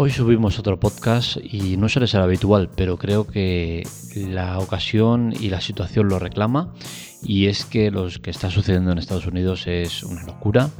Hoy subimos otro podcast y no suele ser habitual, pero creo que la ocasión y la situación lo reclama y es que lo que está sucediendo en Estados Unidos es una locura.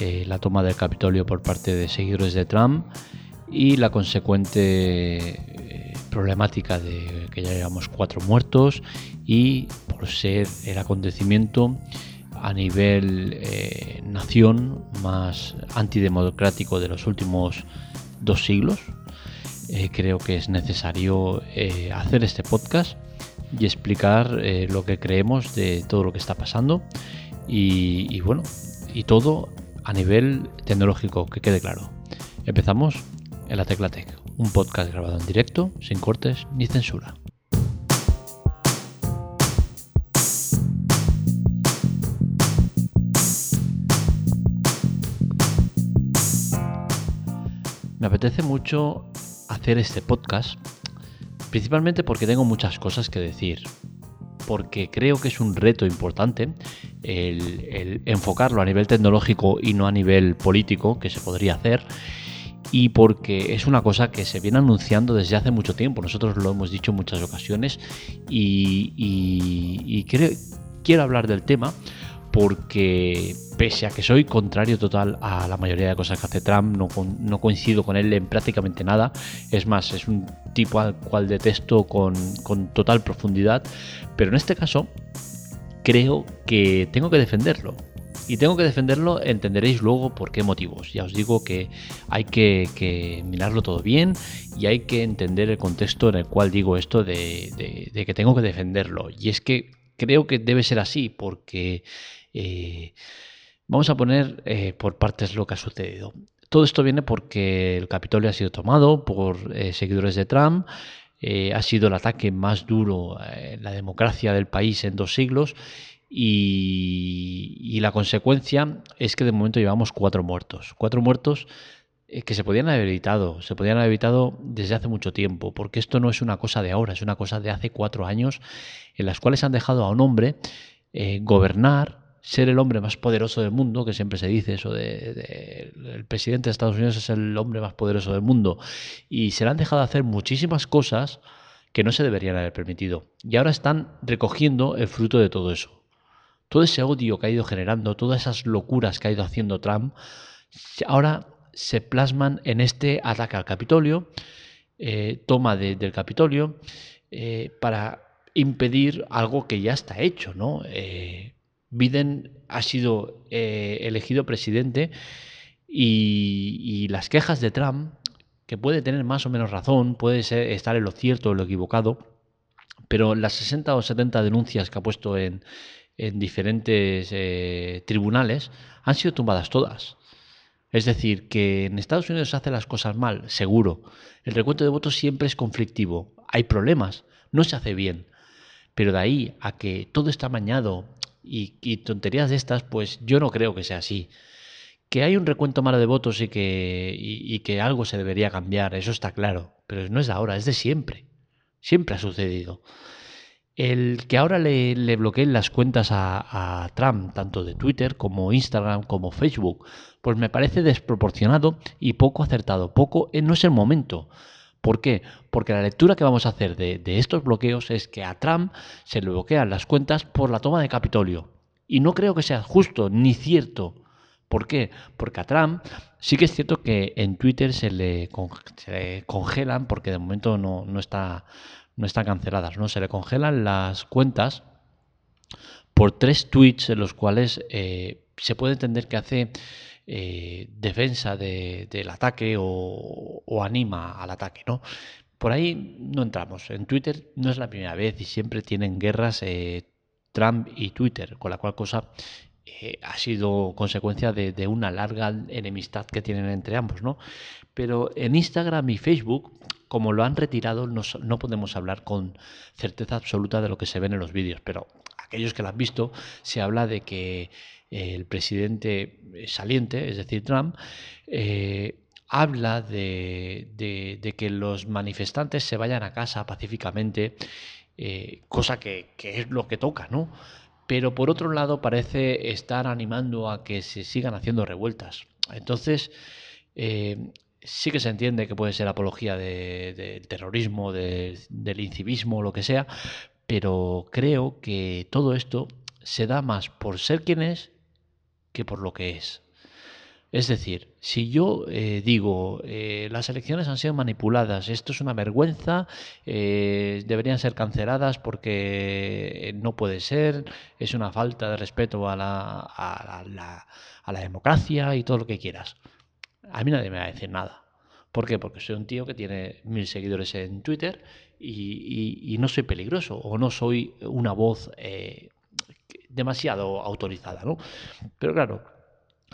Eh, la toma del Capitolio por parte de seguidores de Trump y la consecuente eh, problemática de que ya llevamos cuatro muertos y por ser el acontecimiento a nivel eh, nación más antidemocrático de los últimos dos siglos. Eh, creo que es necesario eh, hacer este podcast y explicar lo que creemos de todo lo que está pasando y, y bueno, y todo a nivel tecnológico, que quede claro. Empezamos en la Tecla Tech, un podcast grabado en directo, sin cortes ni censura. Me apetece mucho hacer este podcast, principalmente porque tengo muchas cosas que decir, porque creo que es un reto importante el, enfocarlo a nivel tecnológico y no a nivel político, que se podría hacer, y porque es una cosa que se viene anunciando desde hace mucho tiempo. Nosotros lo hemos dicho en muchas ocasiones y, quiero hablar del tema porque pese a que soy contrario total a la mayoría de cosas que hace Trump, no, coincido con él en prácticamente nada. Es más, es un tipo al cual detesto con, total profundidad. Pero en este caso, creo que tengo que defenderlo. Y tengo que defenderlo, entenderéis luego por qué motivos. Ya os digo que hay que, mirarlo todo bien y hay que entender el contexto en el cual digo esto de, de que tengo que defenderlo. Y es que creo que debe ser así porque eh, vamos a poner eh, por partes lo que ha sucedido. Todo esto viene porque el Capitolio ha sido tomado por eh, seguidores de Trump. ha sido el ataque más duro en la democracia del país en dos siglos y, la consecuencia es que de momento llevamos cuatro muertos. Cuatro muertos que se podían haber evitado, se podían haber evitado desde hace mucho tiempo, porque esto no es una cosa de ahora, es una cosa de hace cuatro años en las cuales han dejado a un hombre gobernar ser el hombre más poderoso del mundo, que siempre se dice eso de, el presidente de Estados Unidos es el hombre más poderoso del mundo, y se le han dejado hacer muchísimas cosas que no se deberían haber permitido. Y ahora están recogiendo el fruto de todo eso. Todo ese odio que ha ido generando, todas esas locuras que ha ido haciendo Trump, ahora se plasman en este ataque al Capitolio, eh, toma del Capitolio, eh, para impedir algo que ya está hecho, ¿no? Eh, Biden ha sido eh, elegido presidente y, las quejas de Trump, que puede tener más o menos razón, puede ser, estar en lo cierto o en lo equivocado, pero las 60 o 70 denuncias que ha puesto en, diferentes eh, tribunales han sido tumbadas todas. Es decir, que en Estados Unidos se hacen las cosas mal, seguro. El recuento de votos siempre es conflictivo. Hay problemas, no se hace bien. Pero de ahí a que todo está amañado y, tonterías de estas, pues yo no creo que sea así. Que hay un recuento malo de votos y que, y, que algo se debería cambiar, eso está claro, pero no es de ahora, es de siempre. Siempre ha sucedido. El que ahora le, le bloqueen las cuentas a, a, Trump, tanto de Twitter como Instagram como Facebook, pues me parece desproporcionado y poco acertado. Poco, eh, no es el momento. ¿Por qué? Porque la lectura que vamos a hacer de, estos bloqueos es que a Trump se le bloquean las cuentas por la toma de Capitolio. Y no creo que sea justo ni cierto. ¿Por qué? Porque a Trump sí que es cierto que en Twitter se le, congelan, porque de momento no, está, no están canceladas, ¿no? Se le congelan las cuentas por tres tweets en los cuales eh, se puede entender que hace eh, defensa del ataque o, anima al ataque, ¿no? Por ahí no entramos. En Twitter no es la primera vez y siempre tienen guerras eh, Trump y Twitter, con la cual cosa eh, ha sido consecuencia de, una larga enemistad que tienen entre ambos, ¿no? Pero en Instagram y Facebook, como lo han retirado, no podemos hablar con certeza absoluta de lo que se ven en los vídeos, pero aquellos que lo han visto, se habla de que el presidente saliente, es decir, Trump, eh, habla de, que los manifestantes se vayan a casa pacíficamente, eh, cosa que, es lo que toca, ¿no? Pero por otro lado parece estar animando a que se sigan haciendo revueltas. Entonces, eh, sí que se entiende que puede ser apología del terrorismo, del incivismo, lo que sea, pero creo que todo esto se da más por ser quien es que por lo que es. Es decir, si yo eh, digo eh, las elecciones han sido manipuladas, esto es una vergüenza, eh, deberían ser canceladas porque no puede ser, es una falta de respeto a la, a, la, a la democracia y todo lo que quieras, a mí nadie me va a decir nada. ¿Por qué? Porque soy un tío que tiene mil seguidores en Twitter y, no soy peligroso o no soy una voz demasiado autorizada, ¿no? Pero claro,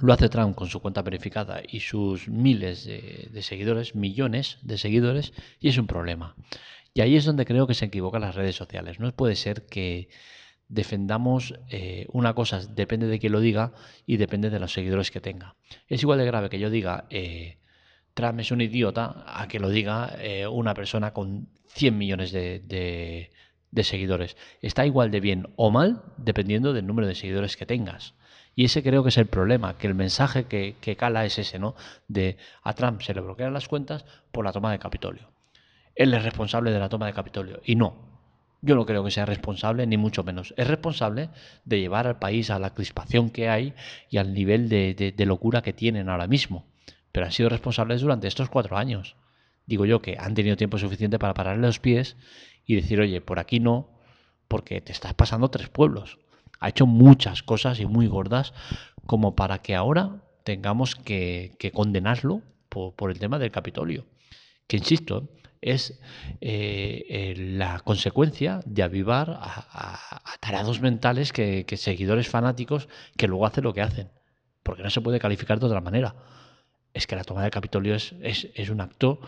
lo hace Trump con su cuenta verificada y sus miles de, seguidores, millones de seguidores, y es un problema. Y ahí es donde creo que se equivocan las redes sociales. No puede ser que defendamos eh, una cosa, depende de quién lo diga y depende de los seguidores que tenga. Es igual de grave que yo diga eh, Trump es un idiota a que lo diga eh, una persona con 100 millones de seguidores. Está igual de bien o mal dependiendo del número de seguidores que tengas. Y ese creo que es el problema, que el mensaje que, cala es ese, ¿no? De a Trump se le bloquean las cuentas por la toma de Capitolio. Él es responsable de la toma de Capitolio. Y no, yo no creo que sea responsable, ni mucho menos. Es responsable de llevar al país a la crispación que hay y al nivel de, locura que tienen ahora mismo. Pero han sido responsables durante estos cuatro años. Digo yo que han tenido tiempo suficiente para pararle los pies y decir, oye, por aquí no, porque te estás pasando tres pueblos ha hecho muchas cosas y muy gordas como para que ahora tengamos que, condenarlo por, el tema del Capitolio. Que insisto, es eh, la consecuencia de avivar a, tarados mentales que, seguidores fanáticos que luego hacen lo que hacen. Porque no se puede calificar de otra manera. Es que la toma del Capitolio es, es un acto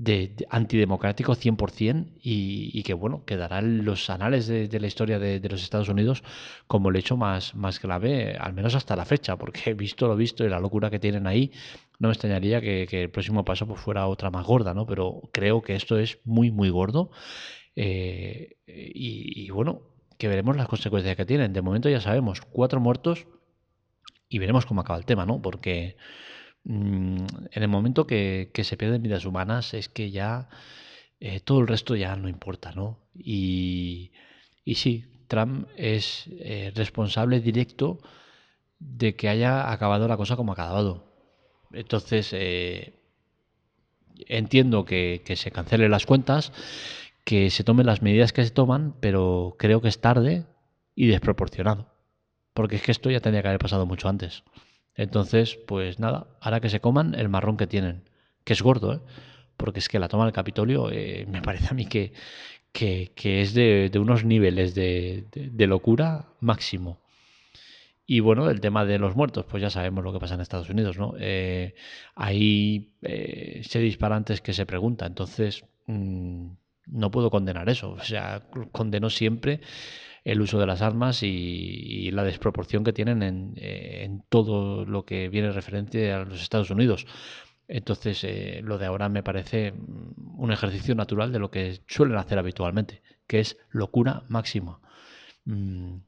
de, antidemocrático 100% y, y que, bueno, quedará en los anales de, la historia de, los Estados Unidos como el hecho más, más grave, al menos hasta la fecha, porque visto lo visto y la locura que tienen ahí, no me extrañaría que, el próximo paso pues, fuera otra más gorda, ¿no? Pero creo que esto es muy, muy gordo eh, y, y, bueno, que veremos las consecuencias que tienen. De momento ya sabemos, cuatro muertos y veremos cómo acaba el tema, ¿no? Porque... Mm, en el momento que, se pierden vidas humanas es que ya eh, todo el resto ya no importa, ¿no? Y, sí, Trump es eh, responsable directo de que haya acabado la cosa como ha acabado. Entonces, eh, entiendo que, que, se cancelen las cuentas, que se tomen las medidas que se toman, pero creo que es tarde y desproporcionado. Porque es que esto ya tendría que haber pasado mucho antes. Entonces, pues nada, hará que se coman el marrón que tienen, que es gordo, ¿eh? porque es que la toma del Capitolio eh, me parece a mí que, que, es de, unos niveles de, locura máximo. Y bueno, el tema de los muertos, pues ya sabemos lo que pasa en Estados Unidos, ¿no? Eh, ahí eh, se disparantes que se pregunta, entonces mm, no puedo condenar eso, o sea, condeno siempre el uso de las armas y, la desproporción que tienen eh, en, todo lo que viene referente a los Estados Unidos. Entonces, eh, lo de ahora me parece mm, un ejercicio natural de lo que suelen hacer habitualmente, que es locura máxima. Mm,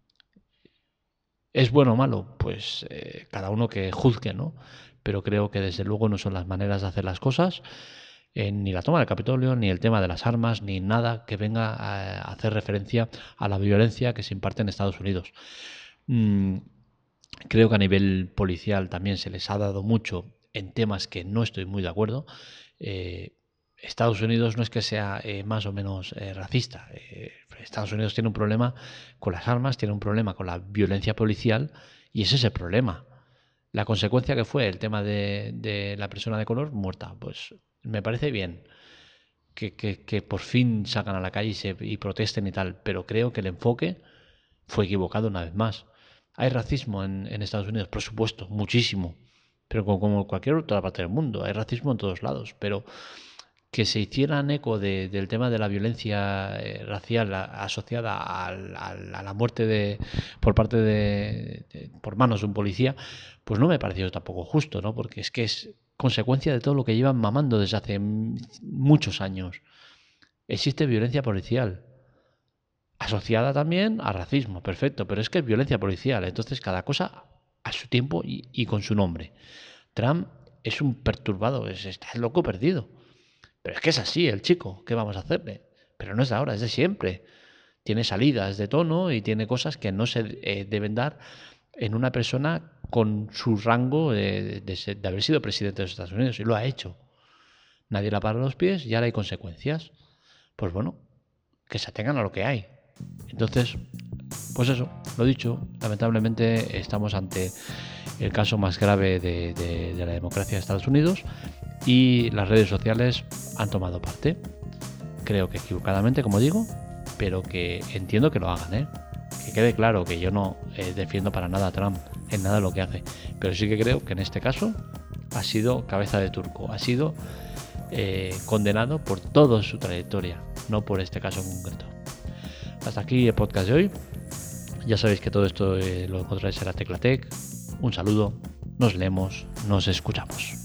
¿Es bueno o malo? Pues eh, cada uno que juzgue, ¿no? Pero creo que desde luego no son las maneras de hacer las cosas ni la toma del Capitolio, ni el tema de las armas, ni nada que venga a hacer referencia a la violencia que se imparte en Estados Unidos. Mm, creo que a nivel policial también se les ha dado mucho en temas que no estoy muy de acuerdo. Eh, Estados Unidos no es que sea eh, más o menos eh, racista. Estados Unidos tiene un problema con las armas, tiene un problema con la violencia policial y ese es el problema. La consecuencia que fue el tema de, de la persona de color muerta, pues me parece bien que, por fin sacan a la calle y, se, y protesten y tal, pero creo que el enfoque fue equivocado una vez más. Hay racismo en, Estados Unidos, por supuesto, muchísimo, pero como, cualquier otra parte del mundo, hay racismo en todos lados, pero que se hicieran eco del tema de la violencia eh, racial asociada a, la muerte de, por parte de, por manos de un policía, pues no me pareció tampoco justo, ¿no? Porque es que es consecuencia de todo lo que llevan mamando desde hace muchos años. Existe violencia policial, asociada también a racismo, perfecto, pero es que es violencia policial, entonces cada cosa a su tiempo y, con su nombre. Trump es un perturbado, es, está loco perdido. Pero es que es así el chico, ¿qué vamos a hacerle? Pero no es de ahora, es de siempre. Tiene salidas de tono y tiene cosas que no se eh, deben dar en una persona con su rango de, de, haber sido presidente de los Estados Unidos y lo ha hecho. Nadie la para los pies y ahora hay consecuencias. Pues bueno, que se atengan a lo que hay. Entonces, pues eso, lo dicho, lamentablemente estamos ante el caso más grave de, la democracia de Estados Unidos y las redes sociales han tomado parte. Creo que equivocadamente, como digo, pero que entiendo que lo hagan, ¿eh? Que quede claro que yo no eh, defiendo para nada a Trump en nada lo que hace, pero sí que creo que en este caso ha sido cabeza de turco, ha sido eh, condenado por toda su trayectoria, no por este caso en concreto. Hasta aquí el podcast de hoy. Ya sabéis que todo esto lo encontráis en la Teclatec. Un saludo, nos leemos, nos escuchamos.